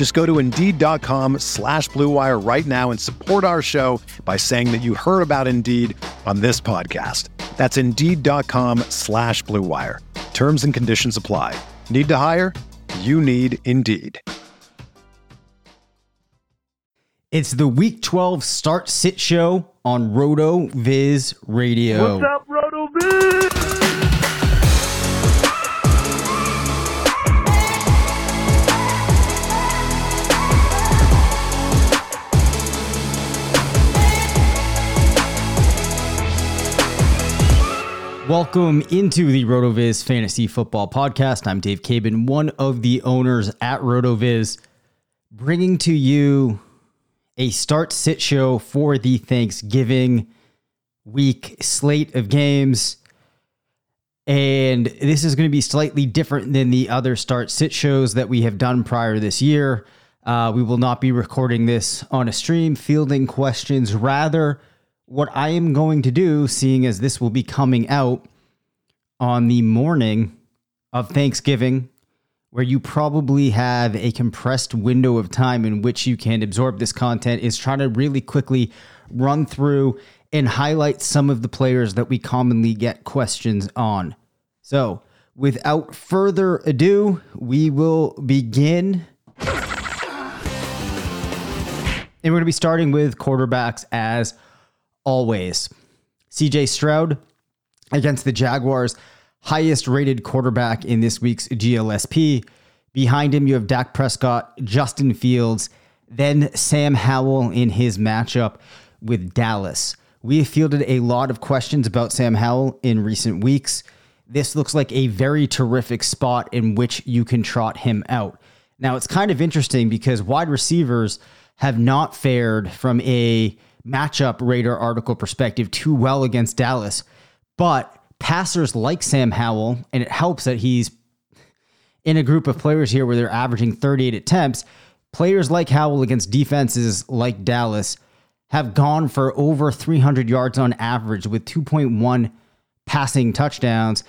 Just go to Indeed.com slash BlueWire right now and support our show by saying that you heard about Indeed on this podcast. That's Indeed.com slash BlueWire. Terms and conditions apply. Need to hire? You need Indeed. It's the Week 12 Start Sit Show on RotoViz Radio. What's up, Roto Viz? Welcome into the RotoViz Fantasy Football Podcast. I'm Dave Caban, one of the owners at RotoViz, bringing to you a start sit show for the Thanksgiving week slate of games. And this is going to be slightly different than the other start sit shows that we have done prior this year. Uh, we will not be recording this on a stream, fielding questions. Rather, what I am going to do, seeing as this will be coming out on the morning of Thanksgiving, where you probably have a compressed window of time in which you can absorb this content, is trying to really quickly run through and highlight some of the players that we commonly get questions on. So, without further ado, we will begin. And we're going to be starting with quarterbacks as always. CJ Stroud against the Jaguars, highest rated quarterback in this week's GLSP. Behind him, you have Dak Prescott, Justin Fields, then Sam Howell in his matchup with Dallas. We fielded a lot of questions about Sam Howell in recent weeks. This looks like a very terrific spot in which you can trot him out. Now, it's kind of interesting because wide receivers have not fared from a matchup radar article perspective too well against Dallas, but passers like Sam Howell, and it helps that he's in a group of players here where they're averaging 38 attempts. Players like Howell against defenses like Dallas have gone for over 300 yards on average with 2.1 passing touchdowns.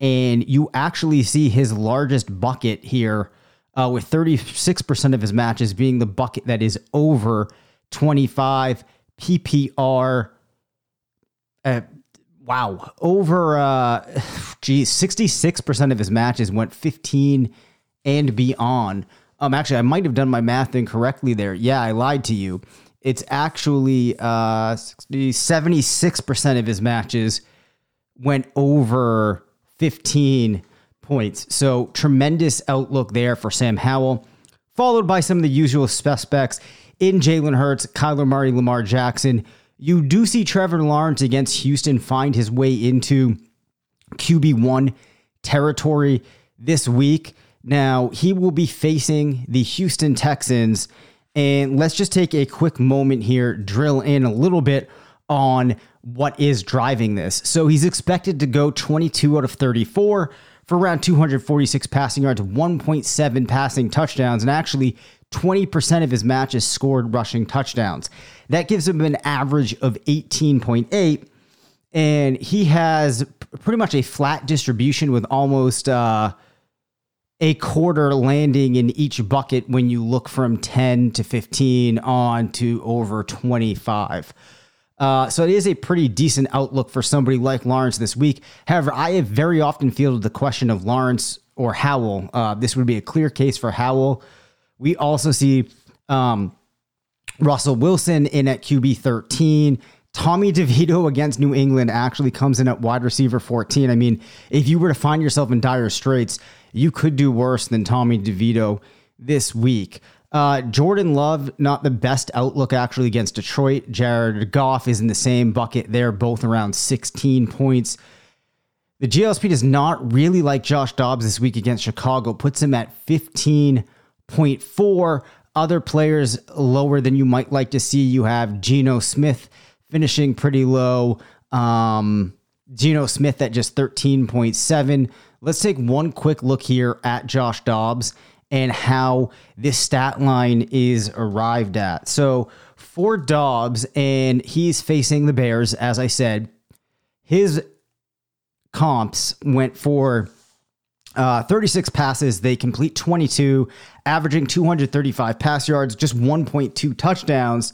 And you actually see his largest bucket here uh, with 36% of his matches being the bucket that is over 25 PPR. Uh, wow, over uh, geez, 66% of his matches went 15 and beyond. Um, actually, I might have done my math incorrectly there. Yeah, I lied to you. It's actually uh, 76% of his matches went over 15 points. So tremendous outlook there for Sam Howell, followed by some of the usual suspects in Jalen Hurts, Kyler Murray, Lamar Jackson. You do see Trevor Lawrence against Houston find his way into QB1 territory this week. Now, he will be facing the Houston Texans. And let's just take a quick moment here, drill in a little bit on what is driving this. So he's expected to go 22 out of 34 for around 246 passing yards, 1.7 passing touchdowns, and actually 20% of his matches scored rushing touchdowns. That gives him an average of 18.8. And he has pretty much a flat distribution with almost uh, a quarter landing in each bucket when you look from 10 to 15 on to over 25. Uh, so it is a pretty decent outlook for somebody like Lawrence this week. However, I have very often fielded the question of Lawrence or Howell. Uh, this would be a clear case for Howell. We also see um, Russell Wilson in at QB 13, Tommy DeVito against New England actually comes in at wide receiver 14. I mean, if you were to find yourself in dire straits, you could do worse than Tommy DeVito this week. Uh, Jordan Love, not the best outlook actually against Detroit. Jared Goff is in the same bucket there, both around 16 points. The GLSP does not really like Josh Dobbs this week against Chicago, puts him at 15.4. Other players lower than you might like to see. You have Geno Smith finishing pretty low. Um, Geno Smith at just 13.7. Let's take one quick look here at Josh Dobbs and how this stat line is arrived at. So for Dobbs, and he's facing the Bears, as I said, his comps went for uh, 36 passes. They complete 22, averaging 235 pass yards, just 1.2 touchdowns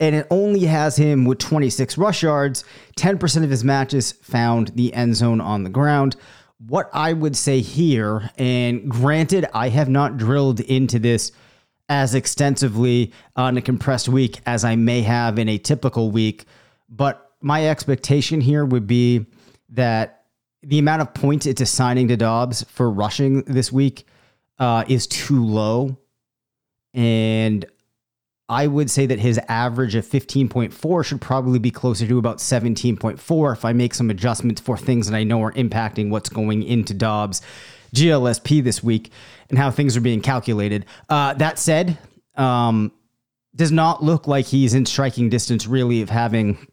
and it only has him with 26 rush yards. 10% of his matches found the end zone on the ground. What I would say here, and granted, I have not drilled into this as extensively on a compressed week as I may have in a typical week, but my expectation here would be that the amount of points it's assigning to Dobbs for rushing this week uh, is too low. And I would say that his average of 15.4 should probably be closer to about 17.4 if I make some adjustments for things that I know are impacting what's going into Dobbs GLSP this week and how things are being calculated. Uh, that said, um, does not look like he's in striking distance really of having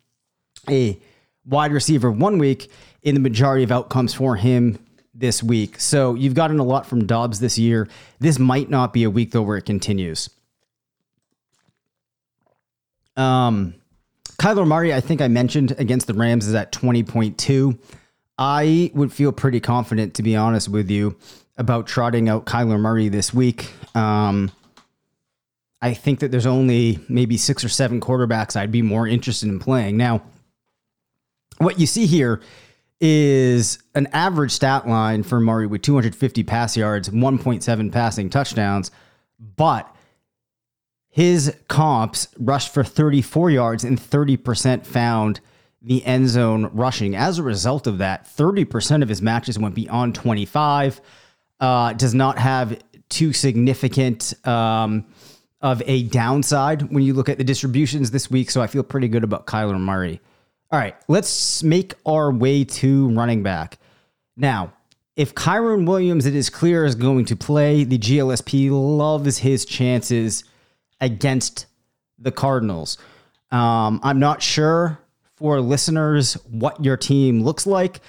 a wide receiver one week in the majority of outcomes for him this week. So you've gotten a lot from Dobbs this year. This might not be a week though where it continues. Um, Kyler Murray, I think I mentioned against the Rams is at 20.2. I would feel pretty confident, to be honest with you, about trotting out Kyler Murray this week. Um, I think that there's only maybe six or seven quarterbacks I'd be more interested in playing. Now, what you see here is an average stat line for Murray with 250 pass yards, 1.7 passing touchdowns, but his comps rushed for 34 yards and 30% found the end zone rushing. As a result of that, 30% of his matches went beyond 25. Uh, does not have too significant um, of a downside when you look at the distributions this week. So I feel pretty good about Kyler Murray. All right, let's make our way to running back. Now, if Kyren Williams, it is clear, is going to play, the GLSP loves his chances against the Cardinals. Um, I'm not sure for listeners what your team looks like.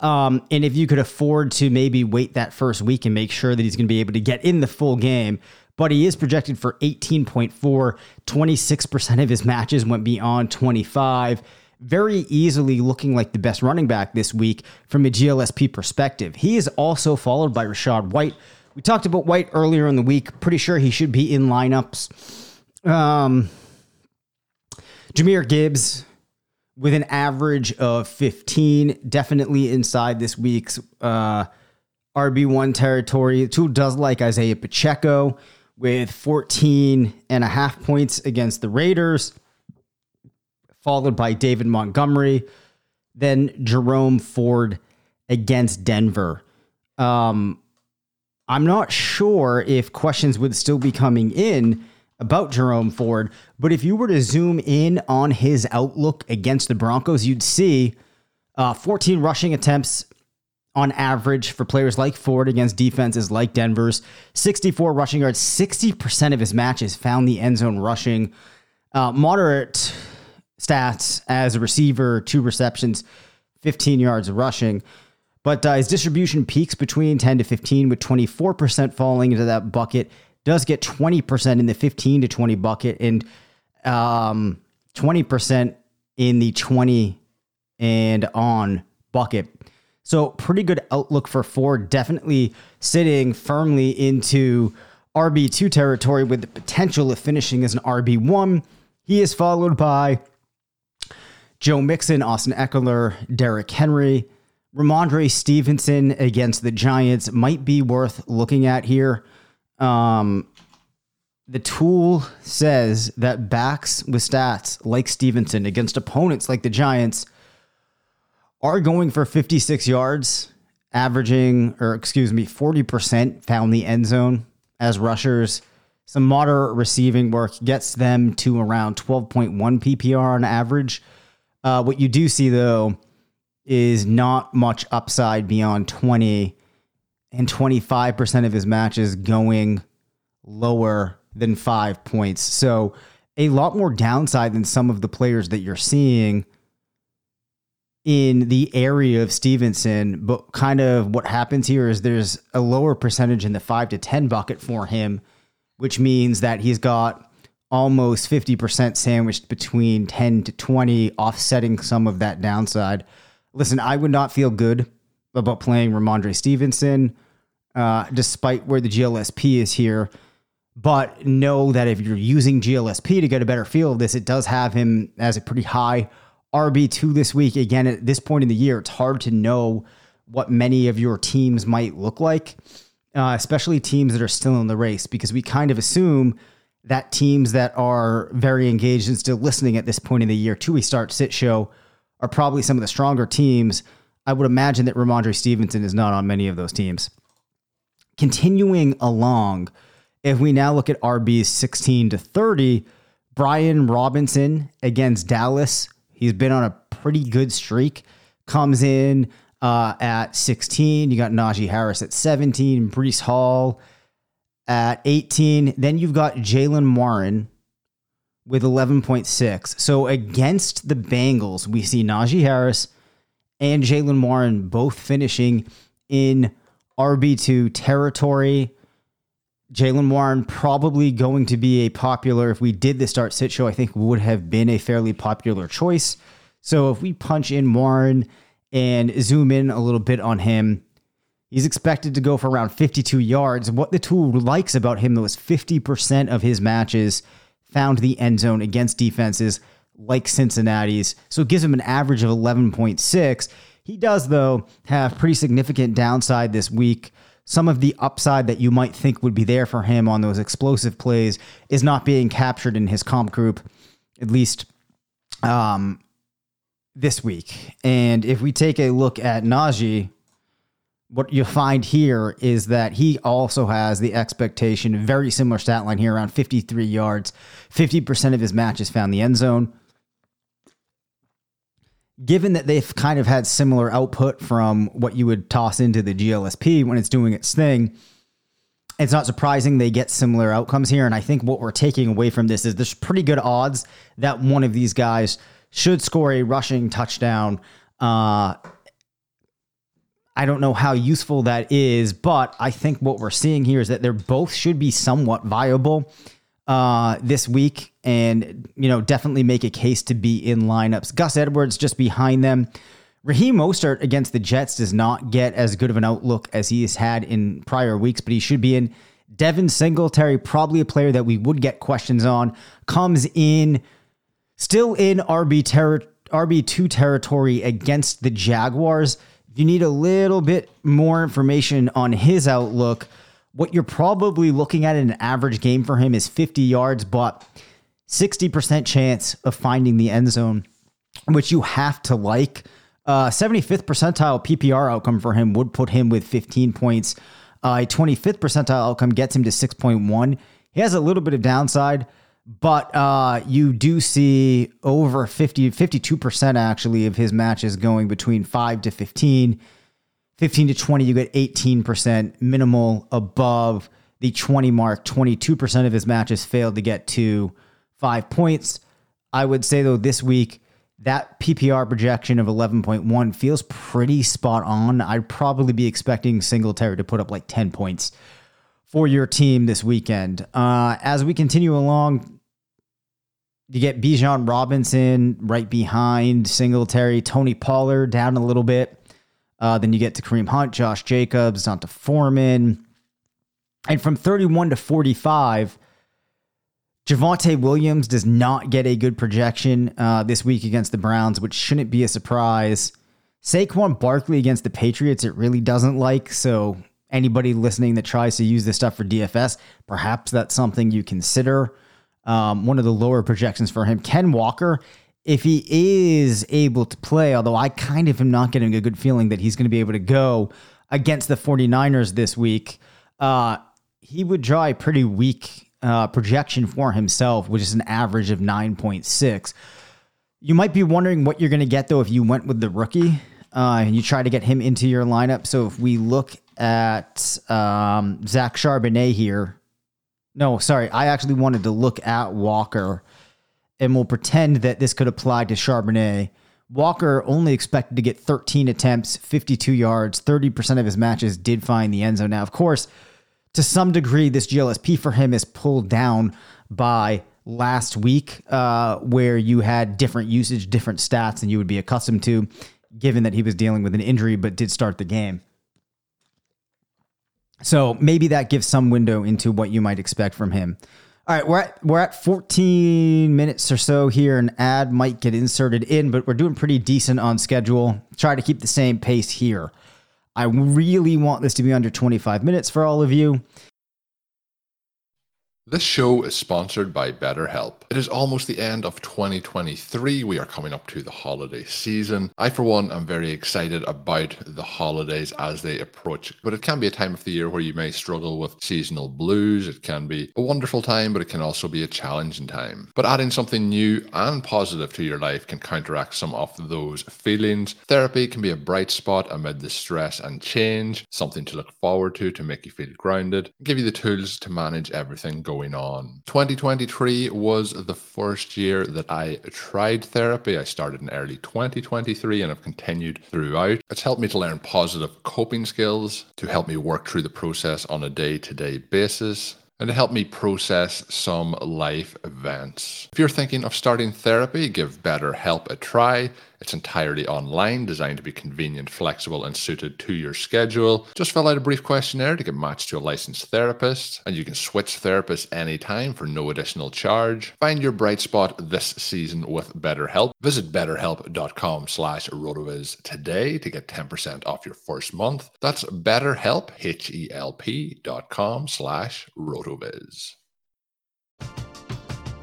Um, and if you could afford to maybe wait that first week and make sure that he's going to be able to get in the full game. But he is projected for 18.4. 26% of his matches went beyond 25. Very easily looking like the best running back this week from a GLSP perspective. He is also followed by Rachaad White, we talked about White earlier in the week. Pretty sure he should be in lineups. Um, Jahmyr Gibbs with an average of 15, definitely inside this week's uh, RB1 territory. Two does like Isaiah Pacheco with 14 and a half points against the Raiders, followed by David Montgomery, then Jerome Ford against Denver. Um, I'm not sure if questions would still be coming in about Jerome Ford, but if you were to zoom in on his outlook against the Broncos, you'd see uh, 14 rushing attempts on average for players like Ford against defenses like Denver's, 64 rushing yards, 60% of his matches found the end zone rushing. Uh, moderate stats as a receiver, two receptions, 15 yards rushing. But uh, his distribution peaks between 10 to 15, with 24% falling into that bucket. Does get 20% in the 15 to 20 bucket and um, 20% in the 20 and on bucket. So, pretty good outlook for Ford. Definitely sitting firmly into RB2 territory with the potential of finishing as an RB1. He is followed by Joe Mixon, Austin Ekeler, Derrick Henry, Rhamondre Stevenson against the Giants might be worth looking at here. Um, the tool says that backs with stats like Stevenson against opponents like the Giants are going for 56 yards, averaging, or excuse me, 40% found the end zone as rushers. Some moderate receiving work gets them to around 12.1 PPR on average. Uh, what you do see, though, is not much upside beyond 20 and 25% of his matches going lower than five points. So a lot more downside than some of the players that you're seeing in the area of Stevenson. But kind of what happens here is there's a lower percentage in the five to 10 bucket for him, which means that he's got almost 50% sandwiched between 10 to 20, offsetting some of that downside. Listen, I would not feel good about playing Rhamondre Stevenson, uh, despite where the GLSP is here. But know that if you're using GLSP to get a better feel of this, it does have him as a pretty high RB2 this week. Again, at this point in the year, it's hard to know what many of your teams might look like, uh, especially teams that are still in the race, because we kind of assume that teams that are very engaged and still listening at this point in the year to we start sit show are probably some of the stronger teams. I would imagine that Rhamondre Stevenson is not on many of those teams. Continuing along, if we now look at RB's 16 to 30, Brian Robinson against Dallas He's been on a pretty good streak. Comes in uh, at 16. You got Najee Harris at 17. Breece Hall at 18. Then you've got Jaylen Warren with 11.6. So against the Bengals, we see Najee Harris and Jaylen Warren both finishing in RB2 territory. Jaylen Warren probably going to be a popular, if we did the start sit show, I think would have been a fairly popular choice. So if we punch in Warren and zoom in a little bit on him, he's expected to go for around 52 yards. What the tool likes about him, though, is 50% of his matches found the end zone against defenses like Cincinnati's. So it gives him an average of 11.6. He does, though, have pretty significant downside this week some of the upside that you might think would be there for him on those explosive plays is not being captured in his comp group, at least um, this week. And if we take a look at Najee, what you'll find here is that he also has the expectation, very similar stat line here, around 53 yards. 50% of his matches found the end zone given that they've kind of had similar output from what you would toss into the GLSP when it's doing its thing, it's not surprising they get similar outcomes here. And I think what we're taking away from this is there's pretty good odds that one of these guys should score a rushing touchdown. Uh, I don't know how useful that is, but I think what we're seeing here is that they're both should be somewhat viable uh, this week and, you know, definitely make a case to be in lineups. Gus Edwards just behind them. Raheem Mostert against the Jets does not get as good of an outlook as he has had in prior weeks, but he should be in. Devin Singletary, probably a player that we would get questions on, comes in still in RB ter- RB2 territory against the Jaguars. You need a little bit more information on his outlook, what you're probably looking at in an average game for him is 50 yards, but 60% chance of finding the end zone, which you have to like. Uh, 75th percentile PPR outcome for him would put him with 15 points. Uh, a 25th percentile outcome gets him to 6.1. He has a little bit of downside, but uh, you do see over 50, 52% actually of his matches going between 5 to 15. 15 to 20, you get 18% minimal above the 20 mark. 22% of his matches failed to get to five points. I would say, though, this week, that PPR projection of 11.1 feels pretty spot on. I'd probably be expecting Singletary to put up like 10 points for your team this weekend. Uh, as we continue along, you get Bijan Robinson right behind Singletary, Tony Pollard down a little bit. Uh, then you get to Kareem Hunt, Josh Jacobs, D'Onta Foreman. And from 31 to 45, Javonte Williams does not get a good projection uh, this week against the Browns, which shouldn't be a surprise. Saquon Barkley against the Patriots, it really doesn't like. So anybody listening that tries to use this stuff for DFS, perhaps that's something you consider. Um, one of the lower projections for him, Ken Walker, if he is able to play, although I kind of am not getting a good feeling that he's going to be able to go against the 49ers this week, uh, he would draw a pretty weak uh, projection for himself, which is an average of 9.6. You might be wondering what you're going to get, though, if you went with the rookie uh, and you try to get him into your lineup. So if we look at um, Zach Charbonnet here, no, sorry, I actually wanted to look at Walker, and we'll pretend that this could apply to Charbonnet. Walker only expected to get 13 attempts, 52 yards, 30% of his matches did find the end zone. Now, of course, to some degree, this GLSP for him is pulled down by last week, uh, where you had different usage, different stats than you would be accustomed to, given that he was dealing with an injury but did start the game. So maybe that gives some window into what you might expect from him. All right, we're at we're at 14 minutes or so here. An ad might get inserted in, but we're doing pretty decent on schedule. Try to keep the same pace here. I really want this to be under 25 minutes for all of you. This show is sponsored by BetterHelp. It is almost the end of 2023. We are coming up to the holiday season. I, for one, am very excited about the holidays as they approach, but it can be a time of the year where you may struggle with seasonal blues. It can be a wonderful time, but it can also be a challenging time. But adding something new and positive to your life can counteract some of those feelings. Therapy can be a bright spot amid the stress and change, something to look forward to to make you feel grounded, give you the tools to manage everything going going on. 2023 was the first year that I tried therapy. I started in early 2023 and have continued throughout. It's helped me to learn positive coping skills, to help me work through the process on a day to day basis and to help me process some life events. If you're thinking of starting therapy, give BetterHelp a try. It's entirely online, designed to be convenient, flexible, and suited to your schedule. Just fill out a brief questionnaire to get matched to a licensed therapist, and you can switch therapists anytime for no additional charge. Find your bright spot this season with BetterHelp. Visit betterhelp.com slash rotoviz today to get 10% off your first month. That's betterhelp, H-E-L-P dot com slash rotoviz.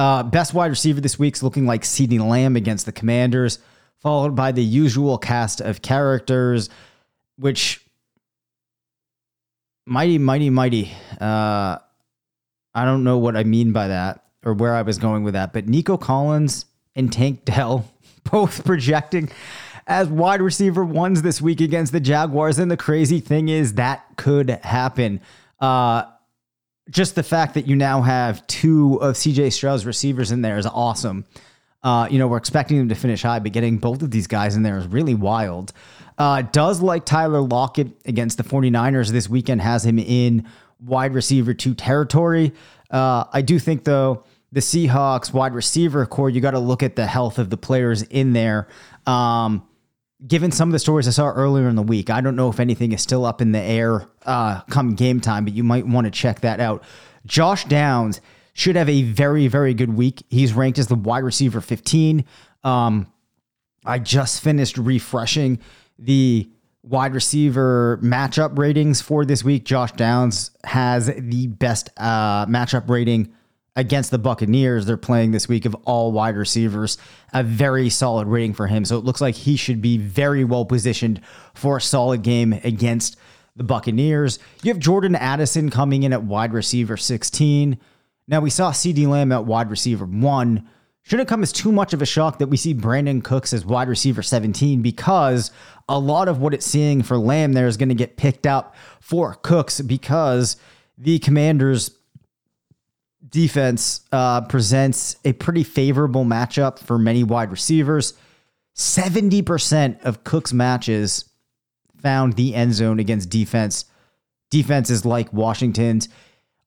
Uh, best wide receiver this week's looking like CeeDee Lamb against the Commanders, followed by the usual cast of characters, which mighty, mighty, mighty. Uh, I don't know what I mean by that or where I was going with that, but Nico Collins and Tank Dell both projecting as wide receiver ones this week against the Jaguars. And the crazy thing is that could happen. Uh, just the fact that you now have two of CJ Stroud's receivers in there is awesome. Uh, you know, we're expecting them to finish high, but getting both of these guys in there is really wild. Uh, does like Tyler Lockett against the 49ers this weekend has him in wide receiver two territory. Uh, I do think though the Seahawks wide receiver corps, you got to look at the health of the players in there. Um, given some of the stories I saw earlier in the week, I don't know if anything is still up in the air uh, come game time, but you might want to check that out. Josh Downs should have a very, very good week. He's ranked as the wide receiver 15. Um, I just finished refreshing the wide receiver matchup ratings for this week. Josh Downs has the best uh, matchup rating against the Buccaneers. They're playing this week of all wide receivers. A very solid rating for him. So it looks like he should be very well positioned for a solid game against the Buccaneers. You have Jordan Addison coming in at wide receiver 16. Now we saw CeeDee Lamb at wide receiver 1 shouldn't come as too much of a shock that we see Brandin Cooks as wide receiver 17 because a lot of what it's seeing for Lamb there is going to get picked up for Cooks because the Commanders defense uh, presents a pretty favorable matchup for many wide receivers. 70% of Cook's matches found the end zone against defense. Defenses like Washington's.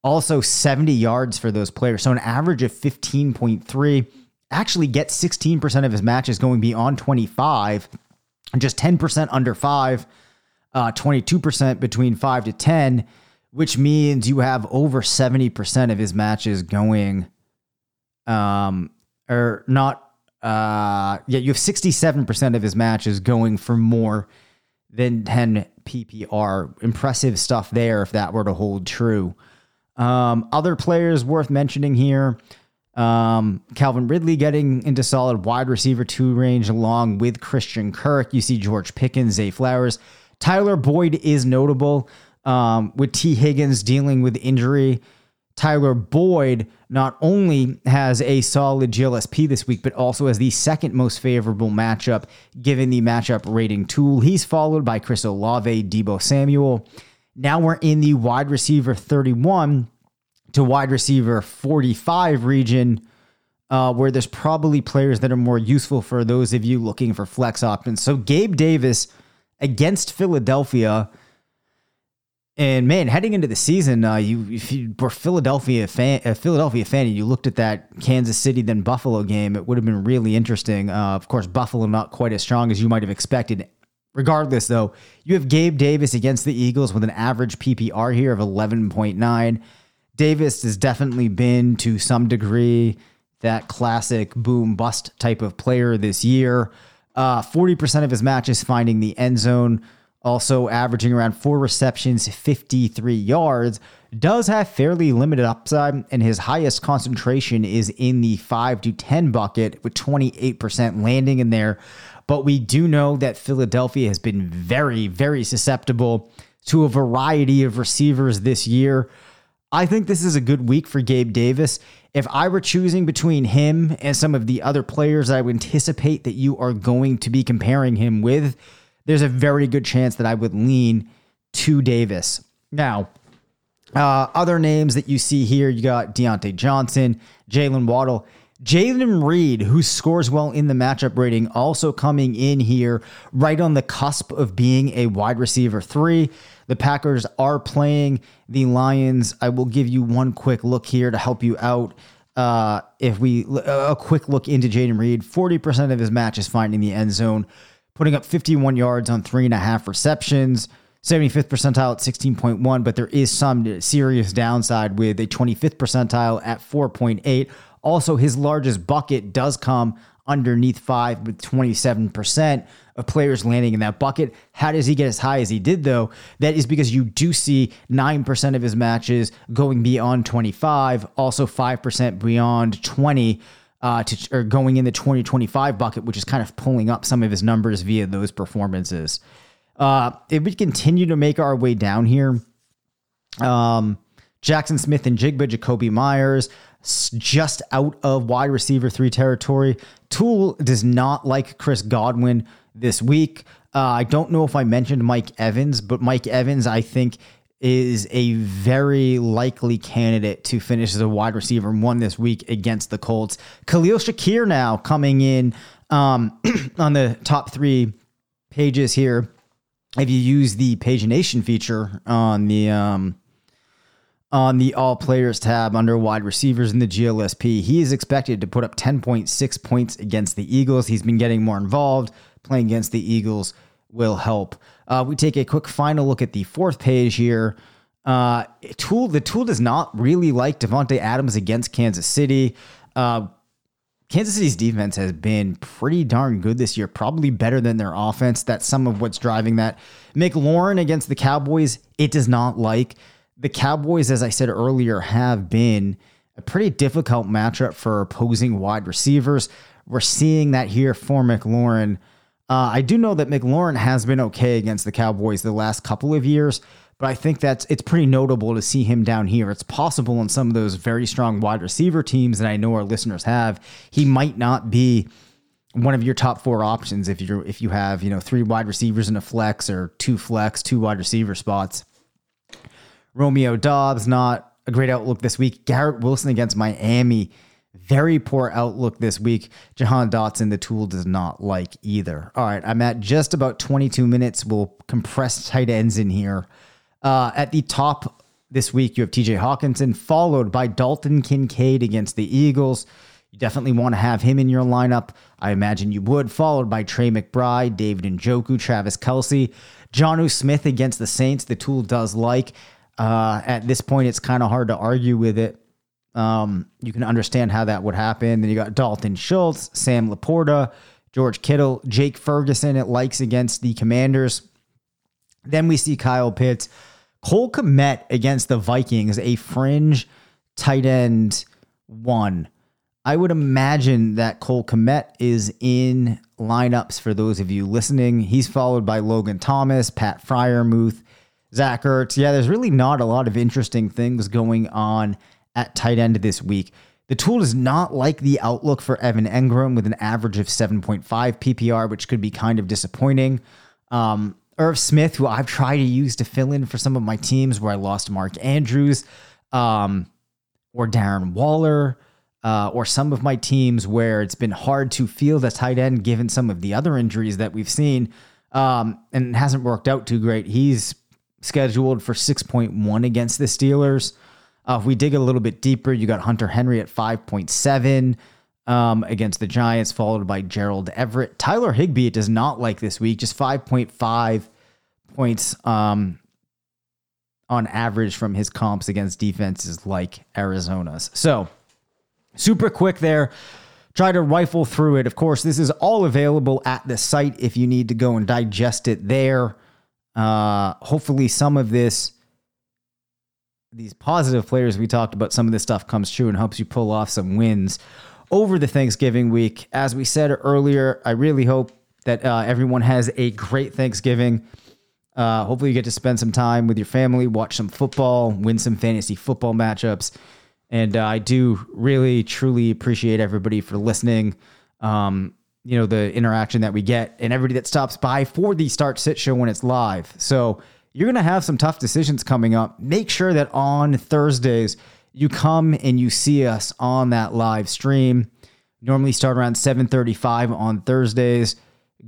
Also, 70 yards for those players. So, an average of 15.3 actually gets 16% of his matches going beyond 25, just 10% under five, uh, 22% between five to 10, which means you have over 70% of his matches going, um, or not, uh, yeah, you have 67% of his matches going for more than 10 PPR. Impressive stuff there if that were to hold true. Um, other players worth mentioning here. Um, Calvin Ridley getting into solid wide receiver two range along with Christian Kirk. You see George Pickens, Zay Flowers. Tyler Boyd is notable um, with Tee Higgins dealing with injury. Tyler Boyd not only has a solid GLSP this week, but also has the second most favorable matchup given the matchup rating tool. He's followed by Chris Olave, Deebo Samuel. Now we're in the wide receiver 31 to wide receiver 45 region, uh, where there's probably players that are more useful for those of you looking for flex options. So Gabe Davis against Philadelphia. And man, heading into the season, uh, you if you were Philadelphia fan, a Philadelphia fan, and you looked at that Kansas City then Buffalo game, it would have been really interesting. Uh, of course, Buffalo not quite as strong as you might have expected. Regardless, though, you have Gabe Davis against the Eagles with an average PPR here of 11.9. Davis has definitely been to some degree that classic boom bust type of player this year. Uh, 40% of his matches finding the end zone, also averaging around four receptions, 53 yards. Does have fairly limited upside, and his highest concentration is in the 5 to 10 bucket with 28% landing in there. But we do know that Philadelphia has been very, very susceptible to a variety of receivers this year. I think this is a good week for Gabe Davis. If I were choosing between him and some of the other players I would anticipate that you are going to be comparing him with, there's a very good chance that I would lean to Davis. Now, uh, other names that you see here, you got Diontae Johnson, Jaylen Waddle. Jayden Reed, who scores well in the matchup rating, also coming in here right on the cusp of being a wide receiver three. The Packers are playing the Lions. I will give you one quick look here to help you out. Uh, if we a quick look into Jayden Reed, 40% of his matches finding the end zone, putting up 51 yards on three and a half receptions. 75th percentile at 16.1, but there is some serious downside with a 25th percentile at 4.8. Also, his largest bucket does come underneath five with 27% of players landing in that bucket. How does he get as high as he did, though? That is because you do see 9% of his matches going beyond 25, also 5% beyond 20. Uh, to, or going in the 2025 bucket, which is kind of pulling up some of his numbers via those performances. Uh, if we continue to make our way down here, um, Jaxon Smith-Njigba, Jakobi Meyers, just out of wide receiver three territory. Tool does not like Chris Godwin this week. Uh, I don't know if I mentioned Mike Evans, but Mike Evans, I think, is a very likely candidate to finish as a wide receiver one this week against the Colts. Khalil Shakir now coming in um, on the top three pages here. If you use the pagination feature on the um, on the all players tab under wide receivers in the GLSP. He is expected to put up 10.6 points against the Eagles. He's been getting more involved. Playing against the Eagles will help. Uh, we take a quick final look at the fourth page here. Uh, tool the tool does not really like Davante Adams against Kansas City. Uh, Kansas City's defense has been pretty darn good this year, probably better than their offense. That's some of what's driving that. McLaurin against the Cowboys, it does not like. The Cowboys, as I said earlier, have been a pretty difficult matchup for opposing wide receivers. We're seeing that here for McLaurin. Uh, I do know that McLaurin has been okay against the Cowboys the last couple of years, but I think that's it's pretty notable to see him down here. It's possible in some of those very strong wide receiver teams that I know our listeners have, he might not be one of your top four options if you're if you have you know three wide receivers in a flex or two flex, two wide receiver spots. Romeo Doubs not a great outlook this week. Garrett Wilson against Miami very poor outlook this week. Jahan Dotson, the tool does not like either. All right, I'm at just about 22 minutes. We'll compress tight ends in here. Uh, at the top this week, you have TJ Hockenson, followed by Dalton Kincaid against the Eagles. You definitely want to have him in your lineup. I imagine you would, followed by Trey McBride, David Njoku, Travis Kelce, Jonnu Smith against the Saints. The tool does like. Uh, at this point, it's kind of hard to argue with it. Um, you can understand how that would happen. Then you got Dalton Schultz, Sam Laporta, George Kittle, Jake Ferguson It likes against the Commanders. Then we see Kyle Pitts, Cole Kmet against the Vikings, a fringe tight end one. I would imagine that Cole Kmet is in lineups for those of you listening. He's followed by Logan Thomas, Pat Freiermuth, Zach Ertz. Yeah, there's really not a lot of interesting things going on at tight end this week. The tool does not like the outlook for Evan Engram with an average of 7.5 PPR, which could be kind of disappointing. Um, Irv Smith, who I've tried to use to fill in for some of my teams where I lost Mark Andrews, um, or Darren Waller, uh, or some of my teams where it's been hard to field a tight end given some of the other injuries that we've seen, um, and hasn't worked out too great. He's scheduled for 6.1 against the Steelers. Uh, if we dig a little bit deeper, you got Hunter Henry at 5.7 um, against the Giants, followed by Gerald Everett. Tyler Higbee does not like this week, just 5.5 points um, on average from his comps against defenses like Arizona's. So, super quick there. Try to rifle through it. Of course, this is all available at the site if you need to go and digest it there. Uh, hopefully, some of this these positive players we talked about, some of this stuff comes true and helps you pull off some wins over the Thanksgiving week. As we said earlier, I really hope that uh, everyone has a great Thanksgiving. Uh, hopefully, you get to spend some time with your family, watch some football, win some fantasy football matchups. And uh, I do really, truly appreciate everybody for listening. Um, you know, the interaction that we get and everybody that stops by for the Start Sit Show when it's live. So, you're going to have some tough decisions coming up. Make sure that on Thursdays, you come and you see us on that live stream. Normally start around 7:35 on Thursdays.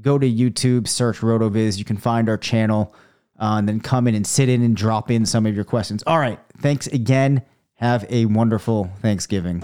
Go to YouTube, search RotoViz. You can find our channel, uh, and then come in and sit in and drop in some of your questions. All right, thanks again. Have a wonderful Thanksgiving.